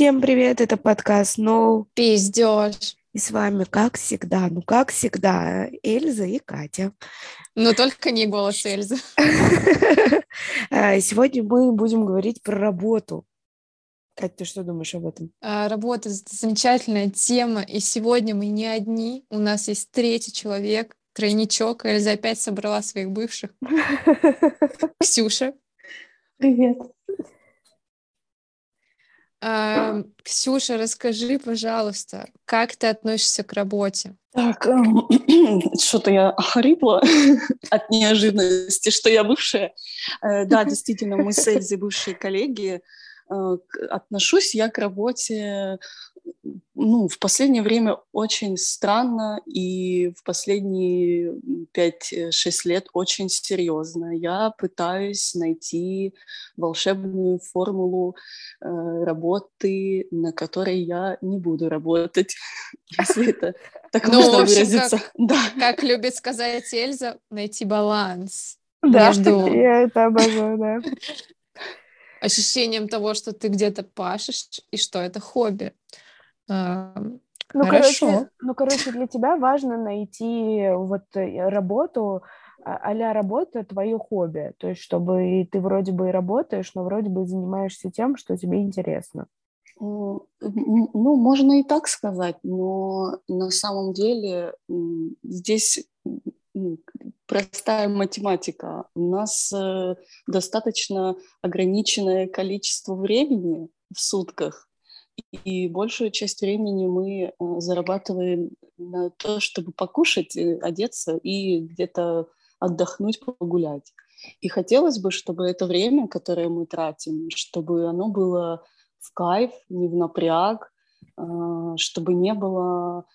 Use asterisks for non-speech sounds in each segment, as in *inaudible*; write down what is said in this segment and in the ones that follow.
Всем привет, это подкаст No. Пиздешь. И с вами, как всегда, ну как всегда, Эльза и Катя. Но только не голос Эльзы. *laughs* А, сегодня мы будем говорить про работу. Катя, ты что думаешь об этом? А, работа — замечательная тема, и сегодня мы не одни. У нас есть третий человек, тройничок. Эльза опять собрала своих бывших. *laughs* Ксюша. Привет. А, Ксюша, расскажи, пожалуйста, как ты относишься к работе? Так, эм, *clears throat* что-то я охрипла *laughs* от неожиданности, что я бывшая. Э, да, *laughs* действительно, мы с Эльзой бывшие коллеги. Э, отношусь я к работе ну, в последнее время очень странно и в последние 5-6 лет очень серьезно. Я пытаюсь найти волшебную формулу э, работы, на которой я не буду работать, *laughs* если это так ну, можно выразиться. Как, *laughs* да. как любит сказать Эльза, найти баланс. Да, между... *laughs* я это обожаю, да. Ощущением того, что ты где-то пашешь, и что это хобби. Ну, Хорошо. короче, ну, короче, для тебя важно найти вот э, работу, а работа твое хобби, то есть чтобы ты вроде бы и работаешь, но вроде бы занимаешься тем, что тебе интересно. Ну, можно и так сказать, но на самом деле здесь простая математика. У нас э, достаточно ограниченное количество времени в сутках, и большую часть времени мы э, зарабатываем на то, чтобы покушать, э, одеться и где-то отдохнуть, погулять. И хотелось бы, чтобы это время, которое мы тратим, чтобы оно было в кайф, не в напряг, а, чтобы не было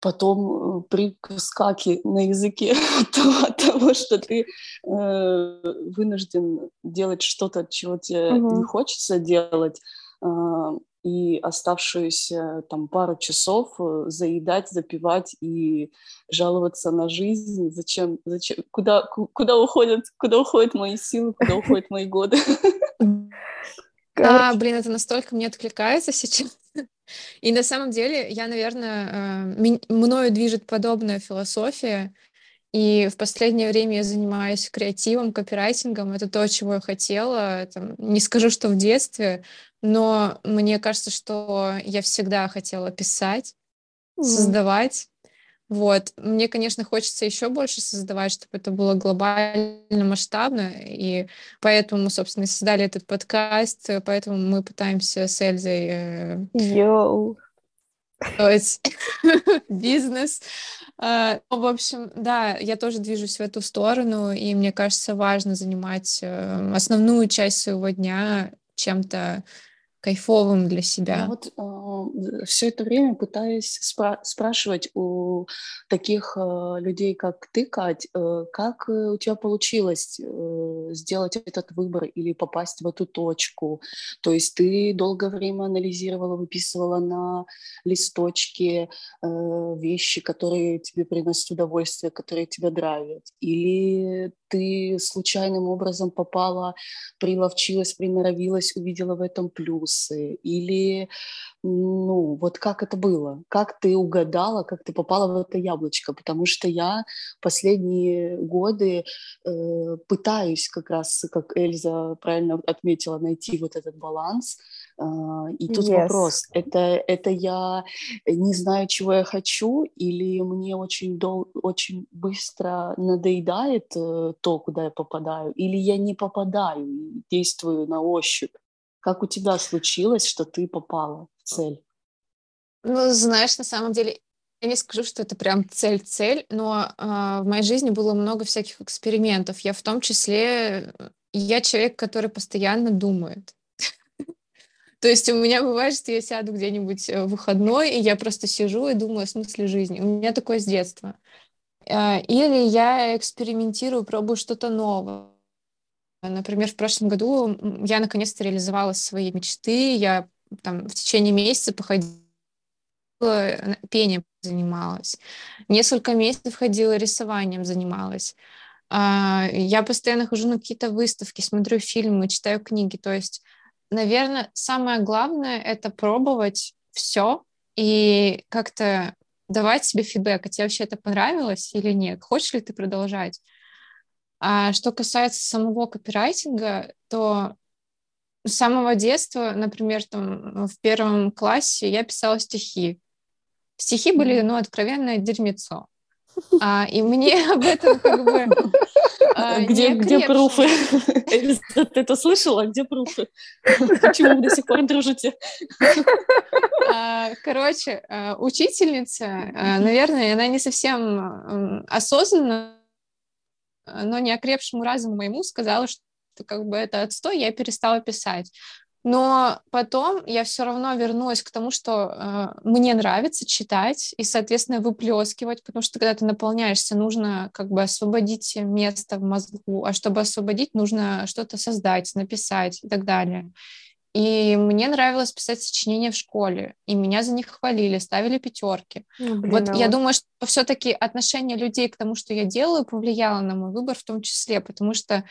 потом э, привкус каки на языке *laughs* от того, что ты вынужден делать что-то, чего тебе угу. не хочется делать, и оставшуюся там пару часов э, заедать, запивать и жаловаться на жизнь. Зачем? Зачем? Куда, куда уходят? Куда уходят мои силы? Куда уходят мои годы? *laughs* А, блин, это настолько мне откликается сейчас. *laughs* И на самом деле я, наверное, э, мною движет подобная философия. И в последнее время я занимаюсь креативом, копирайтингом. Это то, чего я хотела. Там, не скажу, что в детстве, но мне кажется, что я всегда хотела писать, mm. создавать. Вот. Мне, конечно, хочется еще больше создавать, чтобы это было глобально, масштабно, и поэтому мы, собственно, создали этот подкаст, поэтому мы пытаемся с Эльзой Йоу. Делать *laughs* бизнес. Uh, в общем, да, я тоже движусь в эту сторону, и мне кажется, важно занимать uh, основную часть своего дня чем-то кайфовым для себя? Я вот э, все это время пытаюсь спра- спрашивать у таких э, людей, как ты, Кать, э, как э, у тебя получилось э, сделать этот выбор или попасть в эту точку? То есть ты долгое время анализировала, выписывала на листочке э, вещи, которые тебе приносят удовольствие, которые тебя драйвят? Или ты случайным образом попала, приловчилась, приноровилась, увидела в этом плюсы? Или, ну, вот как это было? Как ты угадала, как ты попала в это яблочко? Потому что я последние годы э, пытаюсь как раз, как Эльза правильно отметила, найти вот этот баланс, а, и тут yes. вопрос, это, это я не знаю, чего я хочу, или мне очень, дол- очень быстро надоедает э, то, куда я попадаю, или я не попадаю действую на ощупь. Как у тебя случилось, что ты попала в цель? Ну, знаешь, на самом деле, я не скажу, что это прям цель-цель, но э, в моей жизни было много всяких экспериментов. Я в том числе, я человек, который постоянно думает. *laughs* То есть у меня бывает, что я сяду где-нибудь э, в выходной, и я просто сижу и думаю о смысле жизни. У меня такое с детства. А, или я экспериментирую, пробую что-то новое. Например, в прошлом году я наконец-то реализовала свои мечты. Я там в течение месяца походила, пением занималась. Несколько месяцев ходила рисованием занималась. А, я постоянно хожу на какие-то выставки, смотрю фильмы, читаю книги. То есть наверное, самое главное — это пробовать все и как-то давать себе фидбэк, а тебе вообще это понравилось или нет, хочешь ли ты продолжать. А что касается самого копирайтинга, то с самого детства, например, там в первом классе я писала стихи. Стихи были, ну, откровенное дерьмецо. А, и мне *laughs* об этом как бы... А, где, где пруфы? Эльза, ты это слышала? Где пруфы? Почему вы до сих пор дружите? А, короче, а, учительница, а, наверное, она не совсем осознанно, но не окрепшему разуму моему сказала, что как бы это отстой, я перестала писать. Но потом я все равно вернулась к тому, что э, мне нравится читать и, соответственно, выплескивать, потому что когда ты наполняешься, нужно как бы освободить место в мозгу, а чтобы освободить, нужно что-то создать, написать и так далее. И мне нравилось писать сочинения в школе, и меня за них хвалили, ставили пятерки. Ну, блин, вот а я думаю, что все-таки отношение людей к тому, что я делаю, повлияло на мой выбор в том числе, потому что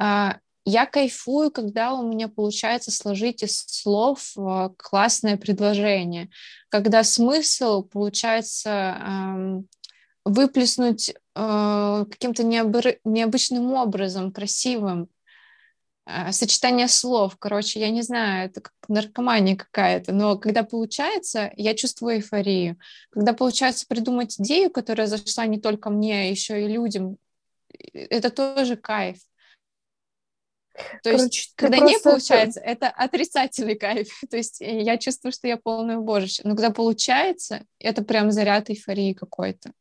э, я кайфую, когда у меня получается сложить из слов э, классное предложение, когда смысл получается эм, выплеснуть э, каким-то необы- необычным образом, красивым. Э, сочетание слов, короче, я не знаю, это как наркомания какая-то, но когда получается, я чувствую эйфорию. Когда получается придумать идею, которая зашла не только мне, а еще и людям, это тоже кайф. То Короче, есть, когда не получается, это отрицательный кайф. *laughs* То есть э, я чувствую, что я полное убожище. Но когда получается, это прям заряд эйфории какой-то.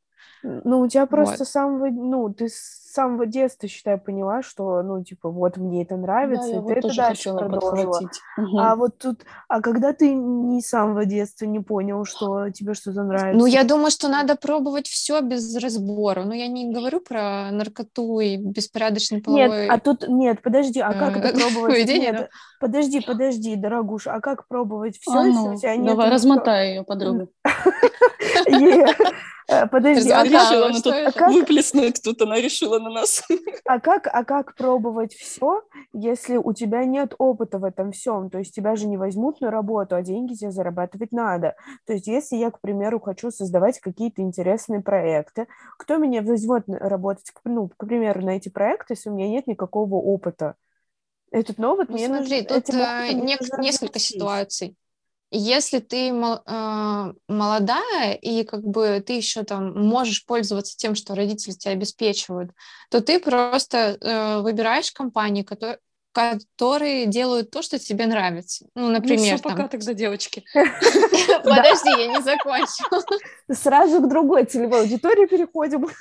Ну, у тебя просто вот. самого, ну, ты с самого детства, считай, поняла, что, ну, типа, вот мне это нравится, да, и ты это дальше продолжила. Угу. А вот тут, а когда ты не с самого детства не понял, что тебе что-то нравится? Ну, я думаю, что надо пробовать все без разбора. Ну, я не говорю про наркоту и беспорядочный половой... Нет, а тут, нет, подожди, а как это пробовать? Нет, подожди, подожди, дорогуша, а как пробовать все, а, ну, Давай, размотай ее подробно. *laughs* Э, подожди, а решила она тут а как... выплеснуть тут, она решила на нас. *laughs* А как, а как пробовать все, если у тебя нет опыта в этом всем? То есть тебя же не возьмут на работу, а деньги тебе зарабатывать надо. То есть если я, к примеру, хочу создавать какие-то интересные проекты, кто меня возьмет работать, ну, к примеру, на эти проекты, если у меня нет никакого опыта? Этот новый ну, мне смотри, нужно, тут э, не, несколько ситуаций. Если ты а, молодая и как бы ты еще там можешь пользоваться тем, что родители тебя обеспечивают, то ты просто э, выбираешь компании, которые которые делают то, что тебе нравится. Ну, например, ну, все, пока тогда, девочки. *laughs* *laughs* Подожди, я не закончила. Сразу к другой целевой аудитории переходим. *laughs*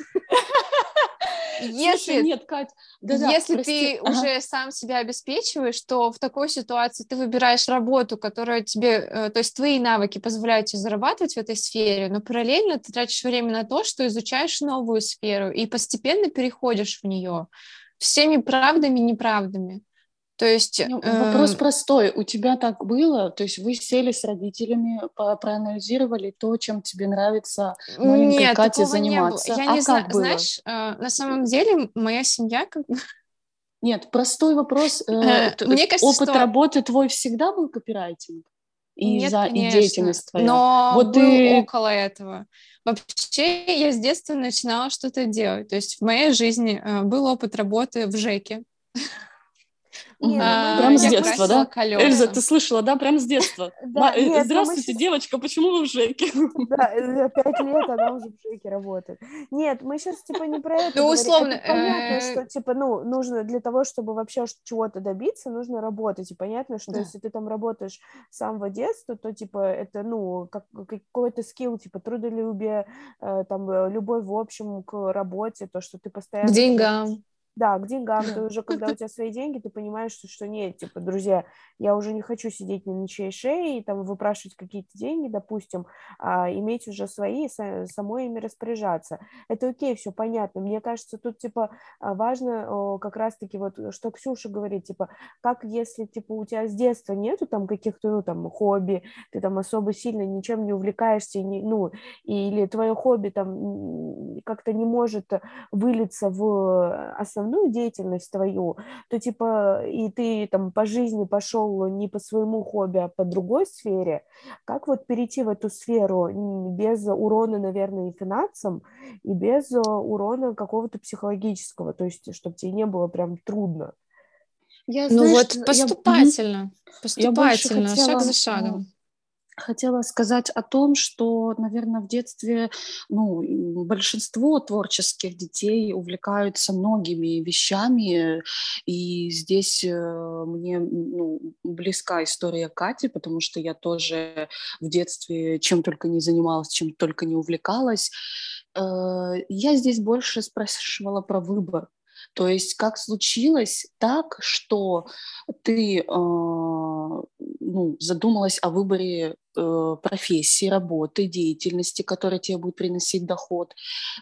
Если, Слушай, нет, Кать, да, если ты ага. уже сам себя обеспечиваешь, то в такой ситуации ты выбираешь работу, которая тебе, э, то есть твои навыки позволяют тебе зарабатывать в этой сфере, но параллельно ты тратишь время на то, что изучаешь новую сферу и постепенно переходишь в нее всеми правдами и неправдами. То есть... Ну, вопрос э... простой. У тебя так было? То есть вы сели с родителями, проанализировали то, чем тебе нравится маленькой Нет, Кате заниматься? Не было. Я а не знаю. Было? Знаешь, э, на самом деле моя семья как бы... Нет, простой вопрос. Э, э Мне кажется, опыт что... работы твой всегда был копирайтинг? И, Нет, за, конечно, и деятельность твоя. Но вот был ты... около этого. Вообще я с детства начинала что-то делать. То есть в моей жизни э, был опыт работы в ЖЭКе. Нет, а, прям с детства, да? Колеса. Эльза, ты слышала, да? Прям с детства. *laughs* Да, э, нет, Здравствуйте, девочка, почему вы в ЖЭКе? *laughs* Да, э, пять лет она уже в ЖЭКе работает. Нет, мы сейчас, типа, не про это Ну, условно. понятно, э, что, типа, ну, нужно для того, чтобы вообще чего-то добиться, нужно работать. И понятно, что если ты там работаешь с самого детства, то, типа, это, ну, как, какой-то скилл, типа, трудолюбие, там, любовь в общем к работе, то, что ты постоянно... К деньгам. Да, к деньгам. Ты уже, когда у *laughs* тебя свои деньги, ты понимаешь, что, что нет, типа, друзья, я уже не хочу сидеть на ничьей шее и там выпрашивать какие-то деньги, допустим, а иметь уже свои, самой ими распоряжаться. Это окей, все понятно. Мне кажется, тут, типа, а, важно как раз-таки вот, что Ксюша говорит, типа, как если, типа, у тебя с детства нету там каких-то, ну, там, хобби, ты там особо сильно ничем не увлекаешься, не, ну, или твое хобби там как-то не может вылиться в основное основную деятельность твою, то типа и ты там по жизни пошел не по своему хобби, а по другой сфере, как вот перейти в эту сферу без урона, наверное, и финансам, и без урона какого-то психологического, то есть чтобы тебе не было прям трудно? Я, ну знаешь, вот поступательно, я, поступательно, я шаг за шагом хотела сказать о том, что, наверное, в детстве ну, большинство творческих детей увлекаются многими вещами, и здесь э, мне ну, близка история Кати, потому что я тоже в детстве чем только не занималась, чем только не увлекалась. Э, я здесь больше спрашивала про выбор, то есть как случилось так, что ты э, ну, задумалась о выборе профессии, работы, деятельности, которая тебе будет приносить доход,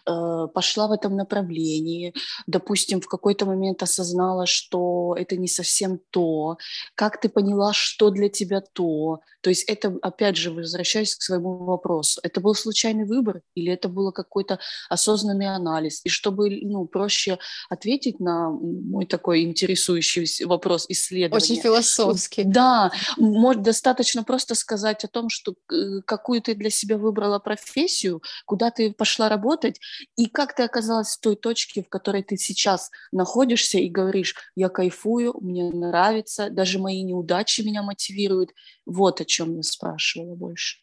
э, пошла в этом направлении, допустим, в какой-то момент осознала, что это не совсем то, как ты поняла, что для тебя то, то есть это, опять же, возвращаясь к своему вопросу, это был случайный выбор или это был какой-то осознанный анализ, и чтобы ну, проще ответить на мой такой интересующий вопрос исследования. Очень философский. Да, может, достаточно просто сказать о том, что э, какую ты для себя выбрала профессию, куда ты пошла работать, и как ты оказалась в той точке, в которой ты сейчас находишься и говоришь, я кайфую, мне нравится, даже мои неудачи меня мотивируют. Вот о чем я спрашивала больше.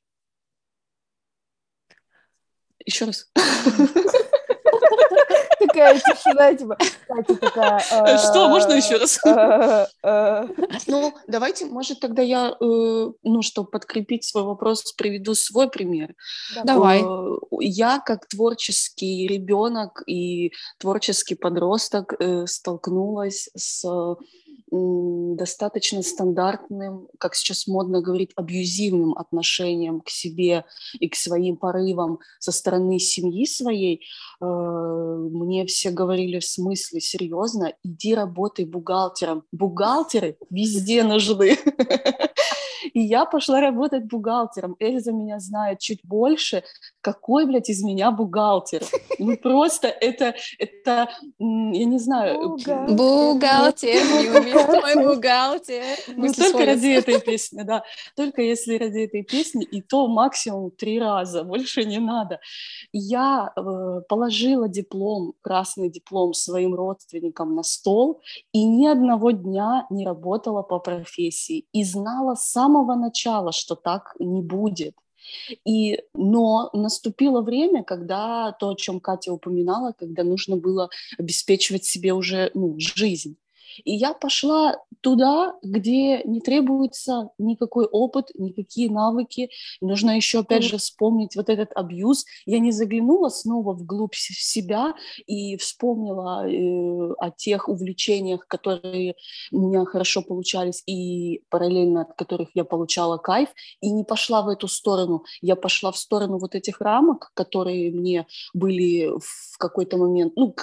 Еще раз. Такая тишина, типа, Катя такая... Э, *laughs* что, можно еще раз? Э, э». Ну, давайте, может, тогда я, ну, чтобы подкрепить свой вопрос, приведу свой пример. Давай. Я, как творческий ребенок и творческий подросток, столкнулась с достаточно стандартным, как сейчас модно говорить, абьюзивным отношением к себе и к своим порывам со стороны семьи своей. Э, мне все говорили в смысле, серьезно, иди работай бухгалтером. Бухгалтеры везде нужны. *laughs* И я пошла работать бухгалтером. Эльза меня знает чуть больше. Какой, блядь, из меня бухгалтер? Ну, просто это, это, я не знаю... Бухгалтер, мой бухгалтер. Ну, только ради этой песни, да. Только если ради этой песни, и то максимум три раза, больше не надо. Я э, положила диплом, красный диплом своим родственникам на стол, и ни одного дня не работала по профессии. И знала с самого начала, что так не будет. И, но наступило время, когда то, о чем Катя упоминала, когда нужно было обеспечивать себе уже ну, жизнь. И я пошла туда, где не требуется никакой опыт, никакие навыки. нужно еще, опять же, вспомнить вот этот абьюз. Я не заглянула снова вглубь себя и вспомнила э, о тех увлечениях, которые у меня хорошо получались и параллельно от которых я получала кайф, и не пошла в эту сторону. Я пошла в сторону вот этих рамок, которые мне были в какой-то момент ну,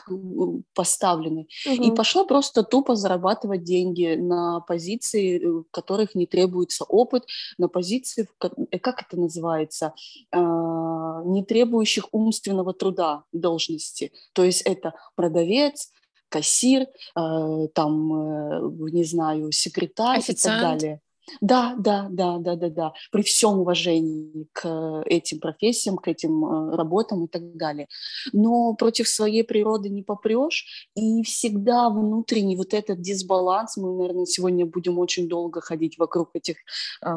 поставлены. Угу. И пошла просто тупо зарабатывать деньги на позиции, э, в которых не требуется опыт, на позиции, э, как это называется, а, не требующих умственного труда должности. То есть это продавец, кассир, а, там, э, не знаю, секретарь Официант. и так далее. Да, да, да, да, да, да. При всем уважении к этим профессиям, к этим э, работам и так далее. Но против своей природы не попрешь, и всегда внутренний вот этот дисбаланс, мы, наверное, сегодня будем очень долго ходить вокруг этих э,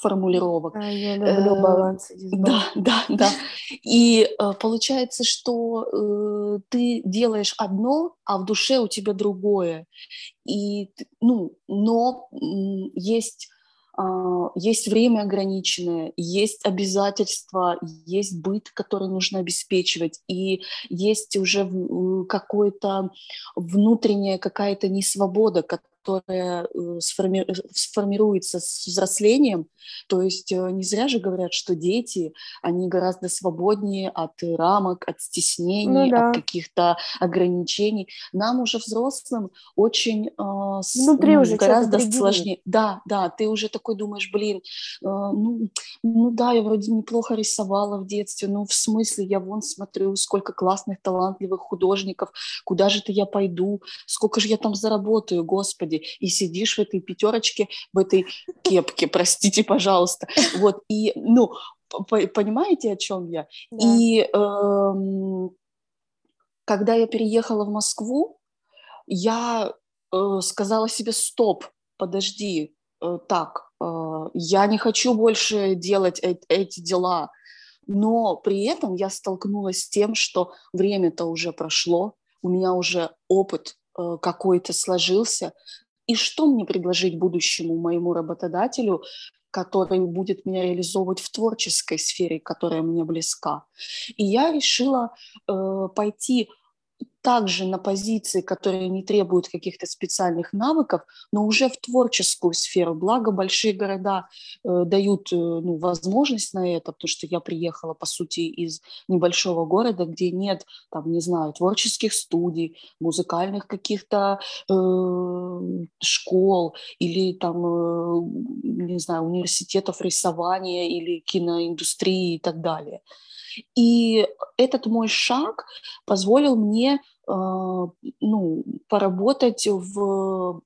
формулировок. А, я люблю баланс. Да, *laughs* да, да. И э, получается, что э, ты делаешь одно, а в душе у тебя другое. И, ну, но есть Uh, есть время ограниченное, есть обязательства, есть быт, который нужно обеспечивать, и есть уже какое-то внутренняя какая-то несвобода, которая э, сформи... сформируется с взрослением. То есть э, не зря же говорят, что дети, они гораздо свободнее от рамок, от стеснений, ну, да. от каких-то ограничений. Нам уже взрослым очень э, Внутри ну, уже гораздо сложнее. Да, да, ты уже такой думаешь, блин, э, ну, ну да, я вроде неплохо рисовала в детстве, ну в смысле, я вон смотрю, сколько классных, талантливых художников, куда же-то я пойду, сколько же я там заработаю, господи, и сидишь в этой пятерочке, в этой кепке, простите, пожалуйста. Вот, и, ну, понимаете, о чем я? Да. И э, когда я переехала в Москву, я э, сказала себе, стоп, подожди, э, так, э, я не хочу больше делать э- эти дела, но при этом я столкнулась с тем, что время-то уже прошло, у меня уже опыт э, какой-то сложился, и что мне предложить будущему моему работодателю, который будет меня реализовывать в творческой сфере, которая мне близка. И я решила э, пойти также на позиции, которые не требуют каких-то специальных навыков, но уже в творческую сферу. Благо большие города э, дают э, ну, возможность на это, потому что я приехала, по сути, из небольшого города, где нет, там, не знаю, творческих студий, музыкальных каких-то э, школ или там, э, не знаю, университетов рисования или киноиндустрии и так далее. И этот мой шаг позволил мне а, ну, поработать в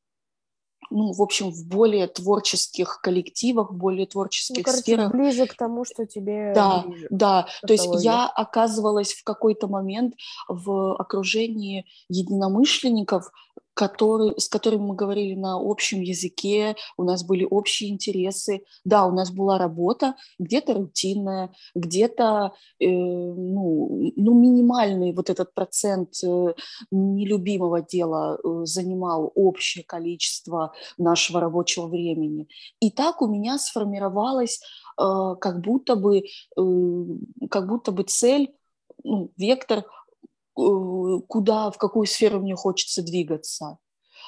ну, в общем, в более творческих коллективах, более ну, творческих ну, короче, сферах. ближе к тому, что тебе Да, ближе, да. То есть я оказывалась в какой-то момент в окружении единомышленников, который, с которыми мы говорили на общем языке, у нас были общие интересы. Да, у нас была работа, где-то рутинная, где-то э, ну, ну, минимальный вот этот процент э, нелюбимого дела э, занимал общее количество нашего рабочего времени. И так у меня сформировалась э, как будто бы, э, как будто бы цель, ну, вектор – куда, в какую сферу мне хочется двигаться.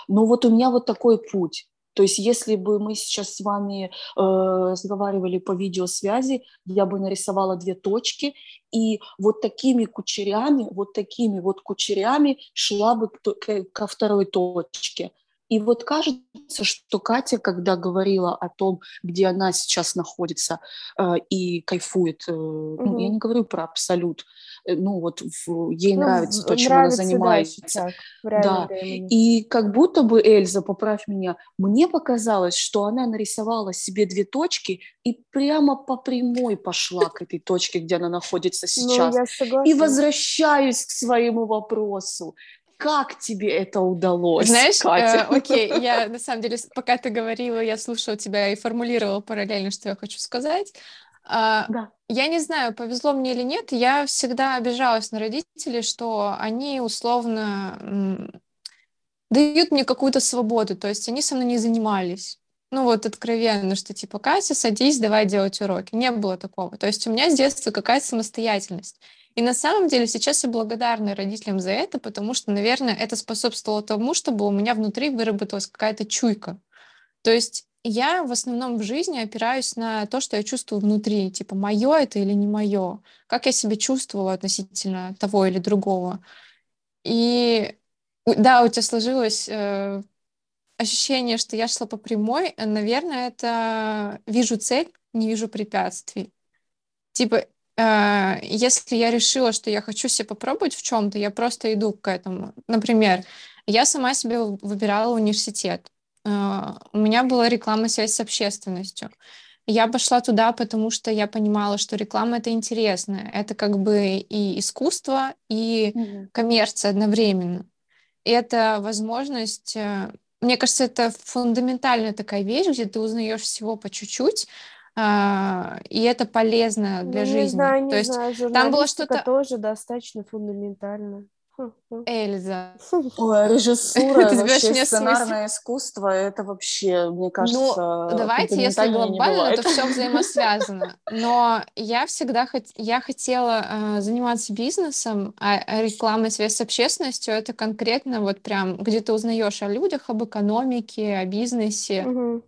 Но вот у меня вот такой путь. То есть если бы мы сейчас с вами э, разговаривали по видеосвязи, я бы нарисовала две точки, и вот такими кучерями, вот такими вот кучерями шла бы к, ко второй точке. И вот кажется, что Катя, когда говорила о том, где она сейчас находится э, и кайфует, э, угу. ну, я не говорю про абсолют, э, ну вот в, ей ну, нравится то, чем нравится, она занимается. Да, да. И как будто бы Эльза, поправь меня, мне показалось, что она нарисовала себе две точки и прямо по прямой пошла к этой точке, где она находится *laughs* ну, сейчас. Ну, и возвращаюсь к своему вопросу как тебе это удалось, Знаешь, э, Катя? Э, *laughs* окей, я на самом деле, пока ты говорила, я слушала тебя и формулировала параллельно, что я хочу сказать. А, да. Я не знаю, повезло мне или нет, я всегда обижалась на родителей, что они условно дают мне какую-то свободу, то есть они со мной не занимались. Ну вот откровенно, что типа, Катя, садись, давай делать уроки. Не было такого. То есть у меня с детства какая-то самостоятельность. И на самом деле сейчас я благодарна родителям за это, потому что, наверное, это способствовало тому, чтобы у меня внутри выработалась какая-то чуйка. То есть я в основном в жизни опираюсь на то, что я чувствую внутри, типа, мое это или не мое, как я себя чувствовала относительно того или другого. И да, у тебя сложилось э, ощущение, что я шла по прямой, наверное, это вижу цель, не вижу препятствий. Типа, Э, если я решила, что я хочу себе попробовать в чем-то, я просто иду к этому. Например, я сама себе выбирала университет. Э, у меня была реклама связь с общественностью. Я пошла туда, потому что я понимала, что реклама это интересно. Это как бы и искусство, и mm-hmm. коммерция одновременно. И это возможность, э, мне кажется, это фундаментальная такая вещь, где ты узнаешь всего по чуть-чуть, а, и это полезно для ну, жизни. Не знаю, не То есть знаю. там было что-то тоже достаточно фундаментально. Эльза. *laughs* Ой, режиссура, *laughs* вообще сценарное искусство, это вообще, мне ну, кажется, Ну, давайте, если глобально, то все *laughs* взаимосвязано. Но я всегда хот... я хотела э, заниматься бизнесом, а рекламной связь с общественностью — это конкретно вот прям, где ты узнаешь о людях, об экономике, о бизнесе, угу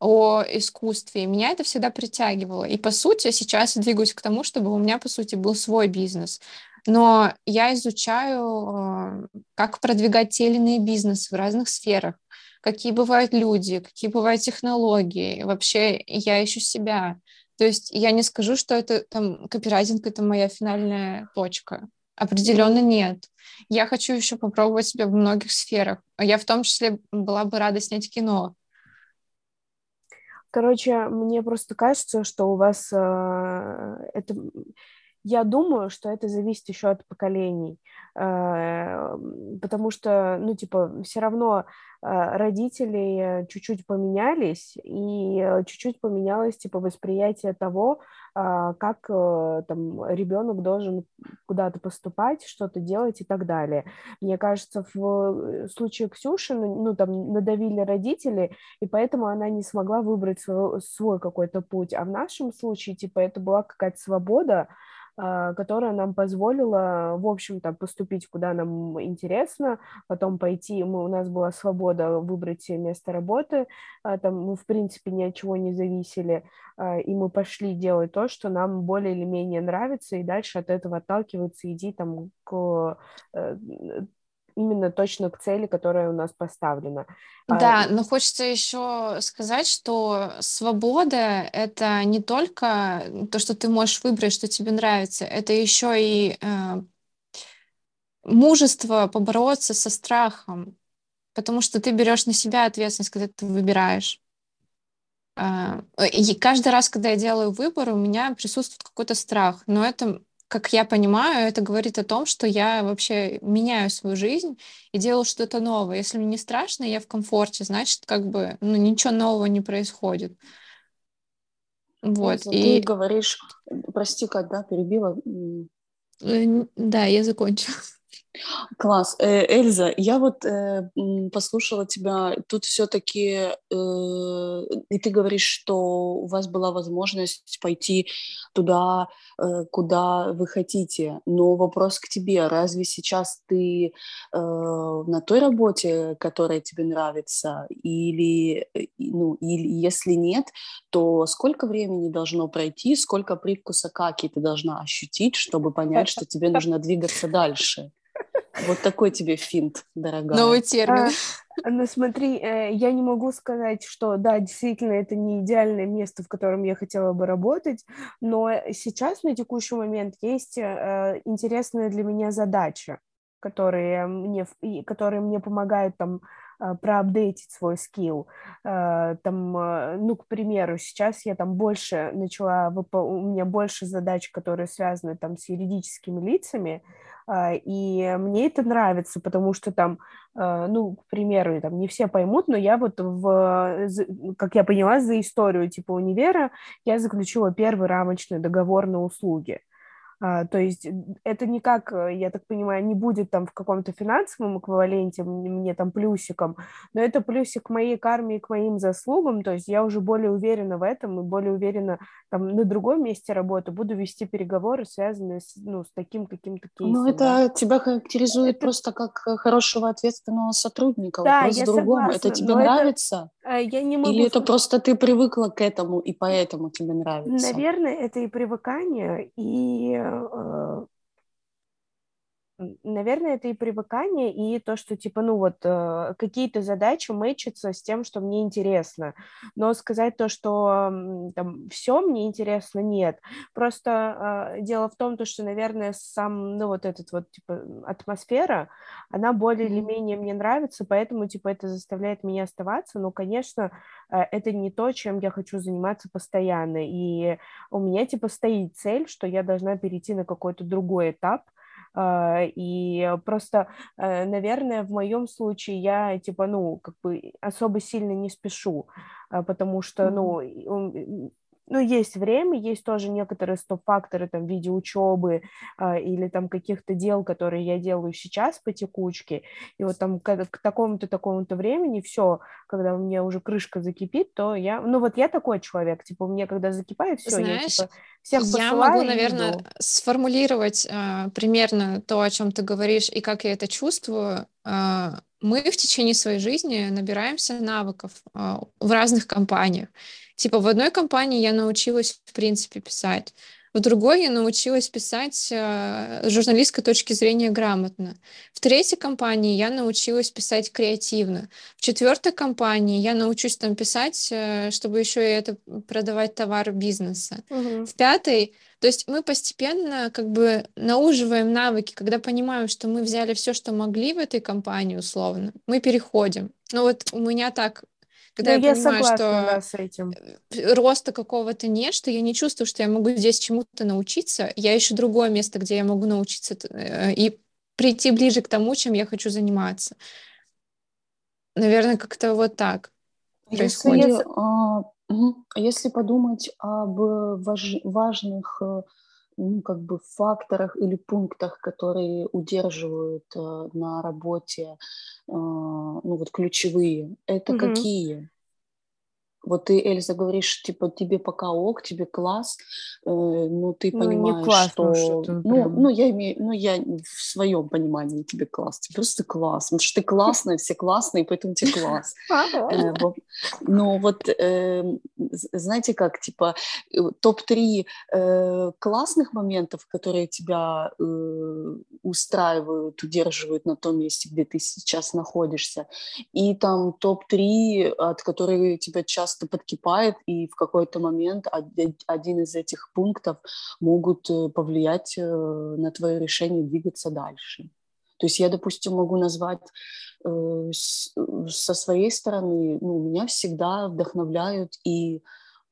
о искусстве. И меня это всегда притягивало. И, по сути, сейчас я двигаюсь к тому, чтобы у меня, по сути, был свой бизнес. Но я изучаю, э, как продвигать те или иные бизнесы в разных сферах, какие бывают люди, какие бывают технологии. Вообще я ищу себя. То есть я не скажу, что это там копирайтинг это моя финальная точка. Определенно нет. Я хочу еще попробовать себя в многих сферах. Я в том числе была бы рада снять кино. Короче, мне просто кажется, что у вас э, это я думаю, что это зависит еще от поколений, э, потому что, ну, типа, все равно э, родители чуть-чуть поменялись, и э, чуть-чуть поменялось, типа, восприятие того, как там ребенок должен куда-то поступать, что-то делать и так далее. Мне кажется, в случае Ксюши, ну, там, надавили родители, и поэтому она не смогла выбрать свой, свой какой-то путь, а в нашем случае, типа, это была какая-то свобода, которая нам позволила, в общем-то, поступить куда нам интересно, потом пойти, мы, у нас была свобода выбрать место работы, а, там мы, в принципе, ни от чего не зависели, а, и мы пошли делать то, что нам более или менее нравится, и дальше от этого отталкиваться, иди там к э, именно точно к цели, которая у нас поставлена. Да, но хочется еще сказать, что свобода — это не только то, что ты можешь выбрать, что тебе нравится, это еще и э, мужество побороться со страхом, потому что ты берешь на себя ответственность, когда ты выбираешь. Э, и каждый раз, когда я делаю выбор, у меня присутствует какой-то страх, но это как я понимаю, это говорит о том, что я вообще меняю свою жизнь и делаю что-то новое. Если мне не страшно, я в комфорте, значит, как бы ну, ничего нового не происходит. Вот. и... Ты говоришь, прости, когда перебила. Э, да, я закончу. Класс. Э, Эльза, я вот э, послушала тебя, тут все-таки, э, и ты говоришь, что у вас была возможность пойти туда, э, куда вы хотите, но вопрос к тебе, разве сейчас ты э, на той работе, которая тебе нравится, или, э, ну, или если нет, то сколько времени должно пройти, сколько привкуса каки ты должна ощутить, чтобы понять, что тебе нужно двигаться дальше? Вот такой тебе финт, дорогая. Новый термин. А, ну смотри, э, я не могу сказать, что да, действительно, это не идеальное место, в котором я хотела бы работать, но сейчас на текущий момент есть э, интересная для меня задача, которые мне, которые мне помогают там э, проапдейтить свой скилл. Там, ну, к примеру, сейчас я там больше начала, у меня больше задач, которые связаны там с юридическими лицами, и мне это нравится, потому что там, а, ну, к примеру, там не все поймут, но я вот, в, как я поняла, за историю типа универа я заключила первый рамочный договор на услуги. А, то есть это никак, э, я так понимаю, не будет там в каком-то финансовом эквиваленте мне там плюсиком, но это плюсик к моей карме и к моим заслугам, то есть я уже более уверена в этом и более уверена там на другом месте работы буду вести переговоры, связанные с, ну, с таким каким-то кейсом. Ну, это тебя характеризует это... просто как э, хорошего ответственного сотрудника, да, вопрос я другому. это тебе нравится? Это... Я не могу... Или это просто ты привыкла к этому, и поэтому тебе нравится? Наверное, это и привыкание, и Э, наверное, это и привыкание, и то, что, типа, ну вот, э, какие-то задачи мэчатся с тем, что мне интересно. Но сказать то, что там все мне интересно, нет. Просто э, дело в том, то, что, наверное, сам, ну вот этот вот, типа, атмосфера, она более или менее мне нравится, поэтому, типа, это заставляет меня оставаться. Но, конечно, э, это не то, чем я хочу заниматься постоянно. И у меня, типа, стоит цель, что я должна перейти на какой-то другой этап, и просто, э, наверное, в моем случае я, типа, ну, как бы особо сильно не спешу, а, потому что, ну, ну, есть время, есть тоже некоторые стоп-факторы там в виде учебы э, или там каких-то дел, которые я делаю сейчас по текучке, и вот там к, к такому-то, такому-то времени все, когда у меня уже крышка закипит, то я, ну, вот я такой человек, типа, у меня когда закипает, все, Знаешь, я, типа, всех я могу, наверное, иду. сформулировать э, примерно то, о чем ты говоришь, и как я это чувствую. Э, мы в течение своей жизни набираемся навыков в разных компаниях. Типа в одной компании я научилась, в принципе, писать. В другой я научилась писать э, с журналистской точки зрения грамотно. В третьей компании я научилась писать креативно. В четвертой компании я научусь там писать, э, чтобы еще и это продавать товар бизнеса. Угу. В пятой, то есть мы постепенно как бы науживаем навыки, когда понимаем, что мы взяли все, что могли в этой компании условно, мы переходим. Ну вот у меня так когда ну, я, я понимаю, согласна, что да, с этим. Э, роста какого-то нет, что я не чувствую, что я могу здесь чему-то научиться, я ищу другое место, где я могу научиться э, и прийти ближе к тому, чем я хочу заниматься. Наверное, как-то вот так происходит. Если, а, если подумать об важ, важных э, ну, как бы факторах или пунктах, которые удерживают э, на работе, э, ну вот ключевые, это угу. какие? Вот ты, Эльза, говоришь, типа, тебе пока ок, тебе класс, э, ну, ты ну, понимаешь, класс, что... Ну, ну, ну, я имею... Ну, я в своем понимании тебе класс. Тебе просто класс. Потому что ты классная, все классные, поэтому тебе класс. *laughs* Ну, вот, э, знаете как, типа, э, топ-3 э, классных моментов, которые тебя устраивают, удерживают на том месте, где ты сейчас находишься, и там топ-3, от которых тебя часто подкипает, и в какой-то момент один из этих пунктов могут э, повлиять э, на твое решение двигаться дальше. То есть я, допустим, могу назвать э, со своей стороны, ну, меня всегда вдохновляют и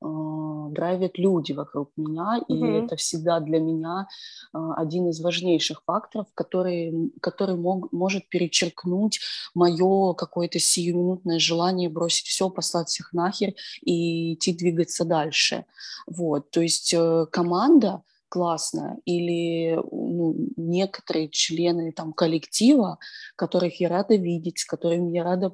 драйвят люди вокруг меня, и mm-hmm. это всегда для меня а, один из важнейших факторов, который, который мог, может перечеркнуть мое какое-то сиюминутное желание бросить все, послать всех нахер и идти двигаться дальше. Вот, то есть э, команда классно, или ну, некоторые члены там, коллектива, которых я рада видеть, с которыми я рада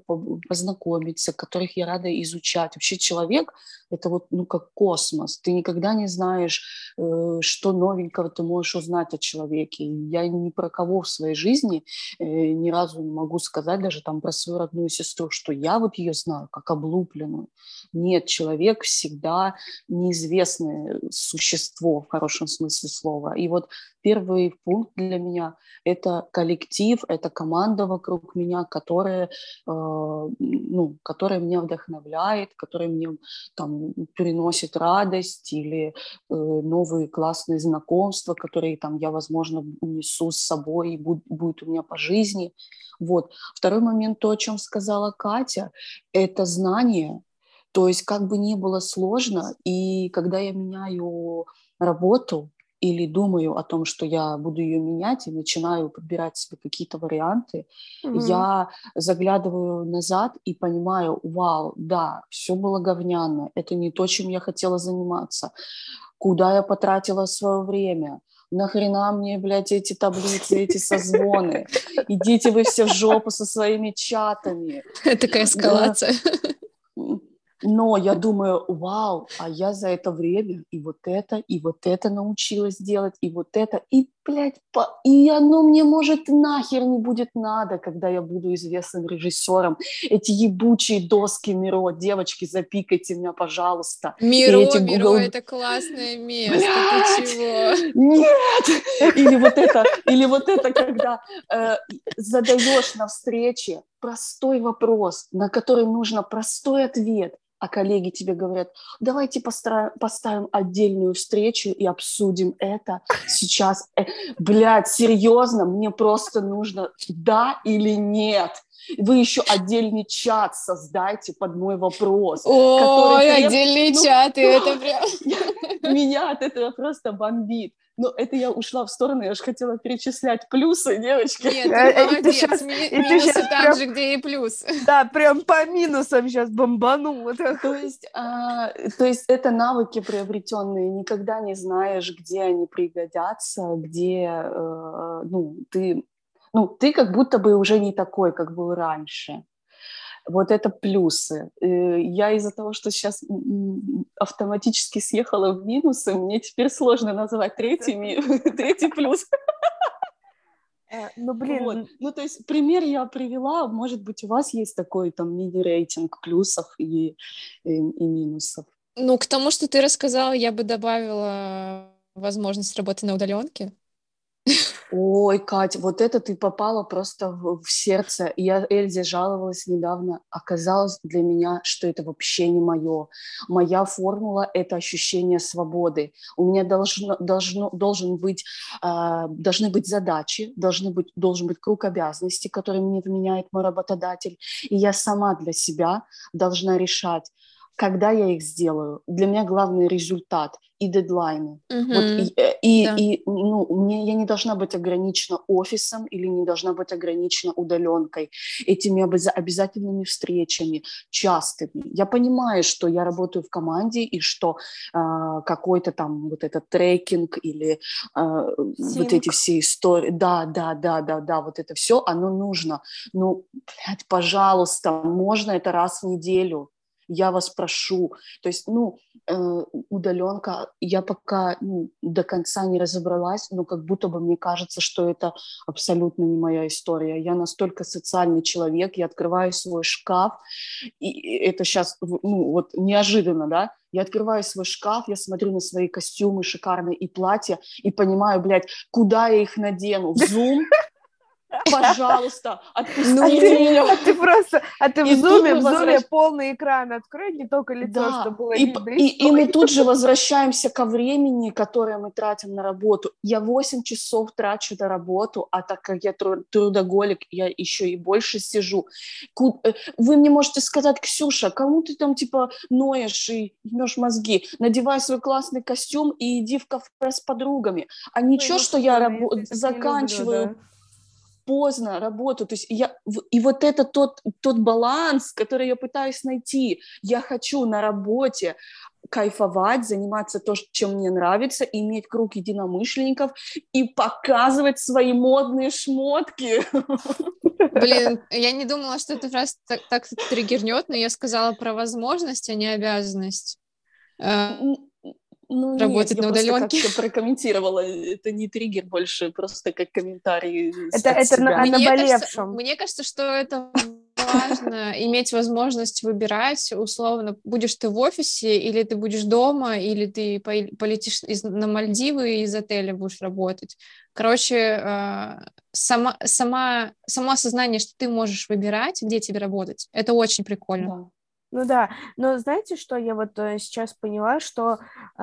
познакомиться, которых я рада изучать. Вообще человек — это вот ну, как космос. Ты никогда не знаешь, э, что новенького ты можешь узнать о человеке. Я ни про кого в своей жизни э, ни разу не могу сказать даже там про свою родную сестру, что я вот ее знаю как облупленную. Нет, человек всегда неизвестное существо в хорошем смысле смысле слова. И вот первый пункт для меня – это коллектив, это команда вокруг меня, которая, э, ну, которая меня вдохновляет, которая мне там приносит радость или э, новые классные знакомства, которые там я, возможно, унесу с собой и будет, будет у меня по жизни. Вот. Второй момент, то, о чем сказала Катя, это знание, то есть как бы ни было сложно, и когда я меняю работу или думаю о том, что я буду ее менять, и начинаю подбирать себе какие-то варианты, mm-hmm. я заглядываю назад и понимаю, вау, да, все было говняно, это не то, чем я хотела заниматься, куда я потратила свое время, нахрена мне, блядь, эти таблицы, эти созвоны, *laughs* идите вы все в жопу со своими чатами. Такая эскалация. Но я думаю, вау, а я за это время и вот это, и вот это научилась делать, и вот это, и, блядь, по... и оно мне, может, нахер не будет надо, когда я буду известным режиссером. Эти ебучие доски Миро, девочки, запикайте меня, пожалуйста. Миро, эти Google... Миро, это классное место, блядь, ты чего? Нет! Или вот это, или вот это, когда э, задаешь на встрече простой вопрос, на который нужно простой ответ, а коллеги тебе говорят, давайте поставим отдельную встречу и обсудим это сейчас. Э, блядь, серьезно, мне просто нужно да или нет. Вы еще отдельный чат создайте под мой вопрос. Ой, отдельный ну, чат, и *laughs* это прям... *laughs* Меня от этого просто бомбит. Ну, это я ушла в сторону, я же хотела перечислять плюсы, девочки. Нет, ты э, молодец, сейчас, ми- минусы там прям, же, где и плюс. *laughs* Да, прям по минусам сейчас бомбану. То есть, а, то есть это навыки приобретенные, никогда не знаешь, где они пригодятся, где, э, ну, ты, ну, ты как будто бы уже не такой, как был раньше. Вот это плюсы. Э, я из-за того, что сейчас автоматически съехала в минусы, мне теперь сложно назвать третьими, *laughs* третий плюс. Э, ну, блин. Вот. Ну, то есть пример я привела, может быть, у вас есть такой там мини-рейтинг плюсов и, и, и минусов. Ну, к тому, что ты рассказала, я бы добавила возможность работы на удаленке. Ой, Кать, вот это ты попала просто в, в сердце. Я Эльзе жаловалась недавно. Оказалось для меня, что это вообще не мое. Моя формула – это ощущение свободы. У меня должно, должно, должен быть, э, должны быть задачи, должны быть, должен быть круг обязанностей, который мне вменяет мой работодатель. И я сама для себя должна решать, когда я их сделаю. Для меня главный результат и дедлайны. Mm-hmm. Вот, и, э, и, да. и ну, мне, я не должна быть ограничена офисом или не должна быть ограничена удаленкой, этими обяз- обязательными встречами, частыми. Я понимаю, что я работаю в команде и что э, какой-то там вот этот трекинг или э, вот эти все истории, да, да, да, да, да, вот это все, оно нужно. Ну, блядь, пожалуйста, можно это раз в неделю я вас прошу. То есть, ну, э, удаленка, я пока ну, до конца не разобралась, но как будто бы мне кажется, что это абсолютно не моя история. Я настолько социальный человек, я открываю свой шкаф, и это сейчас, ну, вот неожиданно, да, я открываю свой шкаф, я смотрю на свои костюмы шикарные и платья, и понимаю, блядь, куда я их надену? В Zoom? Пожалуйста, отпусти а меня. Ты, а ты просто, а ты и в зуме, в зуме возвращ... полный экран открой, не только лицо, да. чтобы было и, видно. И, и, и мы тут же возвращаемся ко времени, которое мы тратим на работу. Я 8 часов трачу на работу, а так как я трудоголик, я еще и больше сижу. Э, вы мне можете сказать, Ксюша, кому ты там типа ноешь и жмешь мозги? Надевай свой классный костюм и иди в кафе с подругами. А ничего, что я раб- заканчиваю... Люблю, да поздно работаю. То есть я, и вот это тот, тот баланс, который я пытаюсь найти. Я хочу на работе кайфовать, заниматься то, чем мне нравится, иметь круг единомышленников и показывать свои модные шмотки. Блин, я не думала, что эта фраза так, так триггернет, но я сказала про возможность, а не обязанность. Ну, работать нет, на удаленке. Я прокомментировала, это не триггер больше, просто как комментарий. Это, это на, о наболевшем. Кажется, мне кажется, что это важно иметь возможность выбирать, условно, будешь ты в офисе, или ты будешь дома, или ты полетишь из, на Мальдивы и из отеля будешь работать. Короче, э, сама, сама, само осознание, что ты можешь выбирать, где тебе работать, это очень прикольно. Да. Ну да, но знаете, что я вот э, сейчас поняла, что э,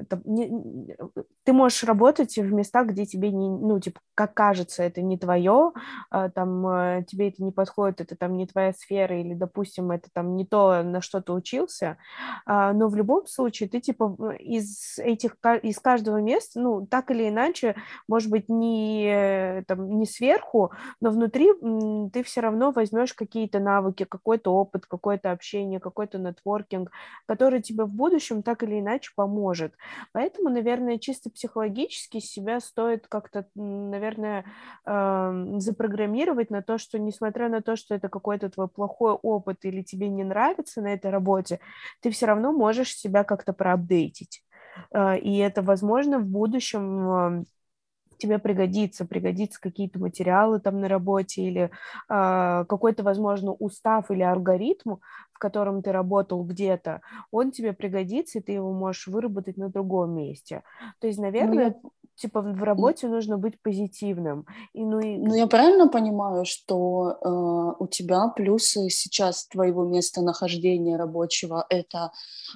это не, ты можешь работать в местах, где тебе не, ну типа, как кажется, это не твое, э, там э, тебе это не подходит, это там не твоя сфера или, допустим, это там не то, на что ты учился, э, но в любом случае ты типа из этих из каждого места, ну так или иначе, может быть не там не сверху, но внутри ты все равно возьмешь какие-то навыки, какой-то опыт, какой-то какое-то общение, какой-то нетворкинг, который тебе в будущем так или иначе поможет. Поэтому, наверное, чисто психологически себя стоит как-то, наверное, э, запрограммировать на то, что несмотря на то, что это какой-то твой плохой опыт или тебе не нравится на этой работе, ты все равно можешь себя как-то проапдейтить. Э, и это, возможно, в будущем тебе пригодится, пригодится какие-то материалы там на работе или э, какой-то, возможно, устав или алгоритм, в котором ты работал где-то, он тебе пригодится, и ты его можешь выработать на другом месте. То есть, наверное, ну, типа в работе нужно быть позитивным. И, ну, и... ну, я правильно понимаю, что э, у тебя плюсы сейчас твоего местонахождения рабочего это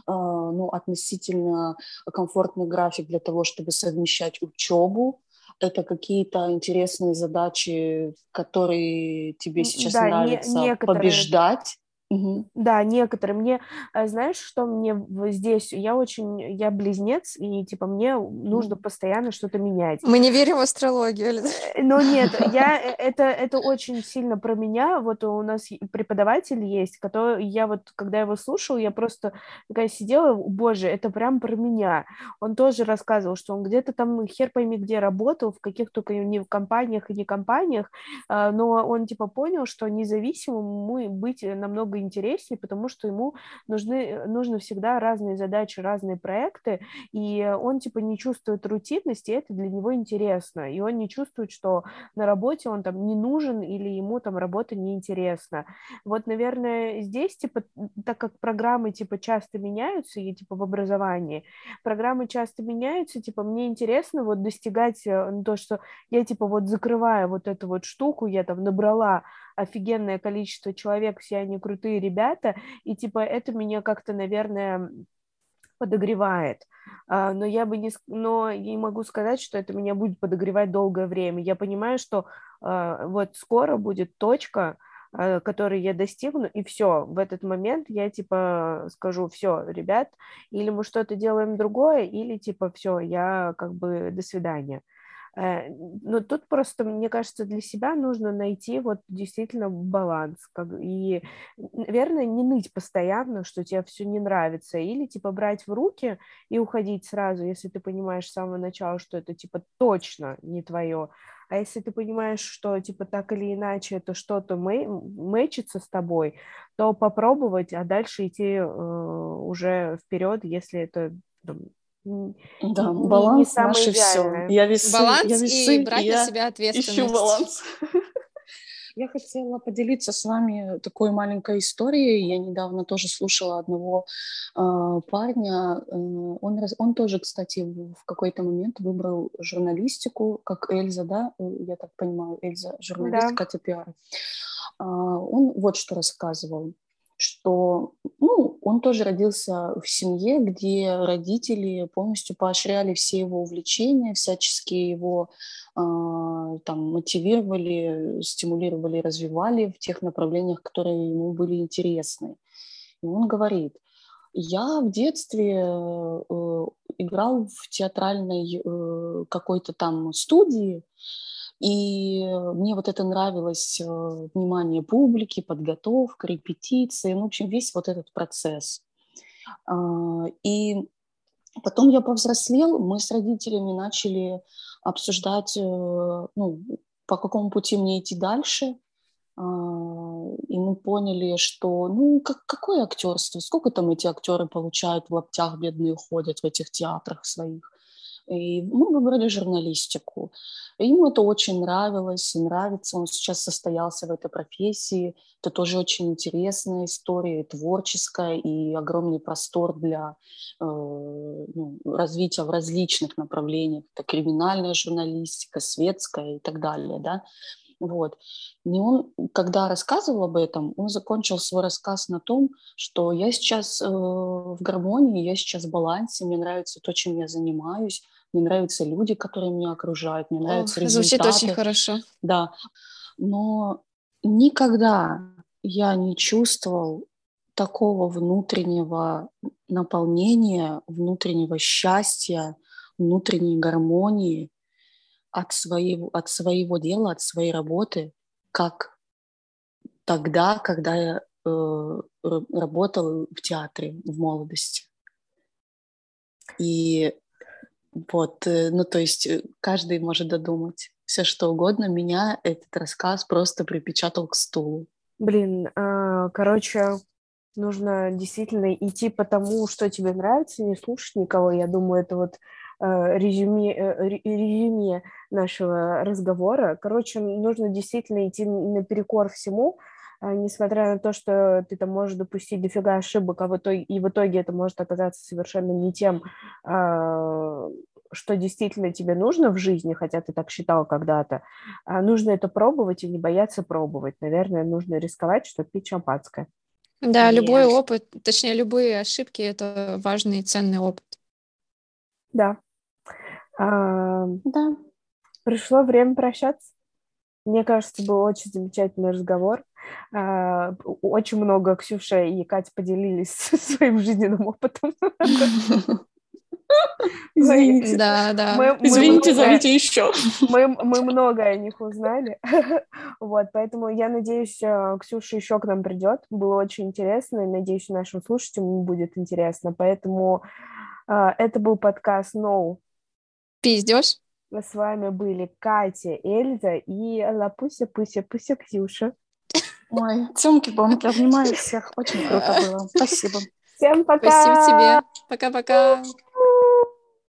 э, ну, относительно комфортный график для того, чтобы совмещать учебу, это какие-то интересные задачи, которые тебе сейчас да, нравится не, некоторые... побеждать Угу. Да, некоторые. Мне, э, знаешь, что мне здесь, я очень, я близнец, и типа мне нужно постоянно что-то менять. Мы не верим в астрологию. Э, ну нет, *laughs* я, э, это, это очень сильно про меня. Вот у нас преподаватель есть, который, я вот, когда его слушал, я просто такая сидела, боже, это прям про меня. Он тоже рассказывал, что он где-то там хер пойми где работал, в каких только не в компаниях и не компаниях, но он типа понял, что независимым мы быть намного интереснее, потому что ему нужны, нужны всегда разные задачи, разные проекты, и он типа не чувствует рутинности, и это для него интересно, и он не чувствует, что на работе он там не нужен или ему там работа неинтересна. Вот, наверное, здесь, типа, так как программы, типа, часто меняются, и, типа, в образовании, программы часто меняются, типа, мне интересно вот достигать э, то, что я, типа, вот закрываю вот эту вот штуку, я там набрала офигенное количество человек, все они крутые ребята, и типа это меня как-то, наверное, подогревает. А, но я бы не, но не могу сказать, что это меня будет подогревать долгое время. Я понимаю, что а, вот скоро будет точка, а, которой я достигну, и все, в этот момент я типа скажу, все, ребят, или мы что-то делаем другое, или типа все, я как бы до свидания. Э, но тут просто, мне кажется, для себя нужно найти вот действительно баланс. Как, и, наверное, не ныть постоянно, что тебе все не нравится, или типа брать в руки и уходить сразу, если ты понимаешь с самого начала, что это типа точно не твое. А если ты понимаешь, что типа так или иначе это что-то мэ мэчится с тобой, то попробовать, а дальше идти э, уже вперед, если это там, да, не, баланс не наше все. Я весы, баланс я весы, и брать и на себя ответственность. Ищу баланс. *laughs* Я хотела поделиться с вами такой маленькой историей. Я недавно тоже слушала одного э, парня. Э, он, он тоже, кстати, в какой-то момент выбрал журналистику, как Эльза, да? Э, я так понимаю, Эльза, журналистика да. ТПР. Э, он вот что рассказывал что ну, он тоже родился в семье, где родители полностью поощряли все его увлечения, всячески его э, там, мотивировали, стимулировали, развивали в тех направлениях, которые ему были интересны. И он говорит, я в детстве э, играл в театральной э, какой-то там студии, и мне вот это нравилось, э, внимание публики, подготовка, репетиции, ну, в общем, весь вот этот процесс. А, и потом я повзрослел, мы с родителями начали обсуждать, э, ну, по какому пути мне идти дальше. А, и мы поняли, что, ну, как, какое актерство? Сколько там эти актеры получают в лаптях, бедные ходят в этих театрах своих? И мы выбрали журналистику. Ему это очень нравилось и нравится. Он сейчас состоялся в этой профессии. Это тоже очень интересная история, и творческая, и огромный простор для э, ну, развития в различных направлениях. Это криминальная журналистика, светская и так далее. Да? Вот. И он, когда рассказывал об этом, он закончил свой рассказ на том, что я сейчас э, в гармонии, я сейчас в балансе, мне нравится то, чем я занимаюсь, мне нравятся люди, которые меня окружают, мне нравятся Ох, результаты. Звучит очень хорошо. Да, но никогда я не чувствовал такого внутреннего наполнения, внутреннего счастья, внутренней гармонии от своего, от своего дела, от своей работы, как тогда, когда я э, работал в театре в молодости. И вот, э, ну то есть э, каждый может додумать все что угодно. Меня этот рассказ просто припечатал к стулу. Блин, а, короче, нужно действительно идти по тому, что тебе нравится, не слушать никого. Я думаю, это вот э, резюме, резюме нашего разговора. Короче, нужно действительно идти наперекор всему, а, несмотря на то, что ты там можешь допустить дофига ошибок, а в итоге, и в итоге это может оказаться совершенно не тем, а, что действительно тебе нужно в жизни, хотя ты так считал когда-то, а нужно это пробовать и не бояться пробовать. Наверное, нужно рисковать, чтобы пить шампанское. Да, и... любой опыт, точнее, любые ошибки — это важный и ценный опыт. Да. А, да. Пришло время прощаться. Мне кажется, был очень замечательный разговор. А, очень много Ксюша и Катя поделились *laughs* своим жизненным опытом. Извините. Да, да. Мы, Извините, мы зовите еще. Мы, мы много о них узнали. *laughs* Вот, поэтому я надеюсь, э, Ксюша еще к нам придет. Было очень интересно, и надеюсь, нашим слушателям будет интересно. Поэтому э, это был подкаст «No». Пиздешь? С вами были Катя, Эльза и Лапуся, Пуся, Пуся, Ксюша. Ой, цемки-бомки, обнимаю всех. Очень круто было. *laughs* Спасибо. Всем пока. Спасибо тебе. Пока-пока.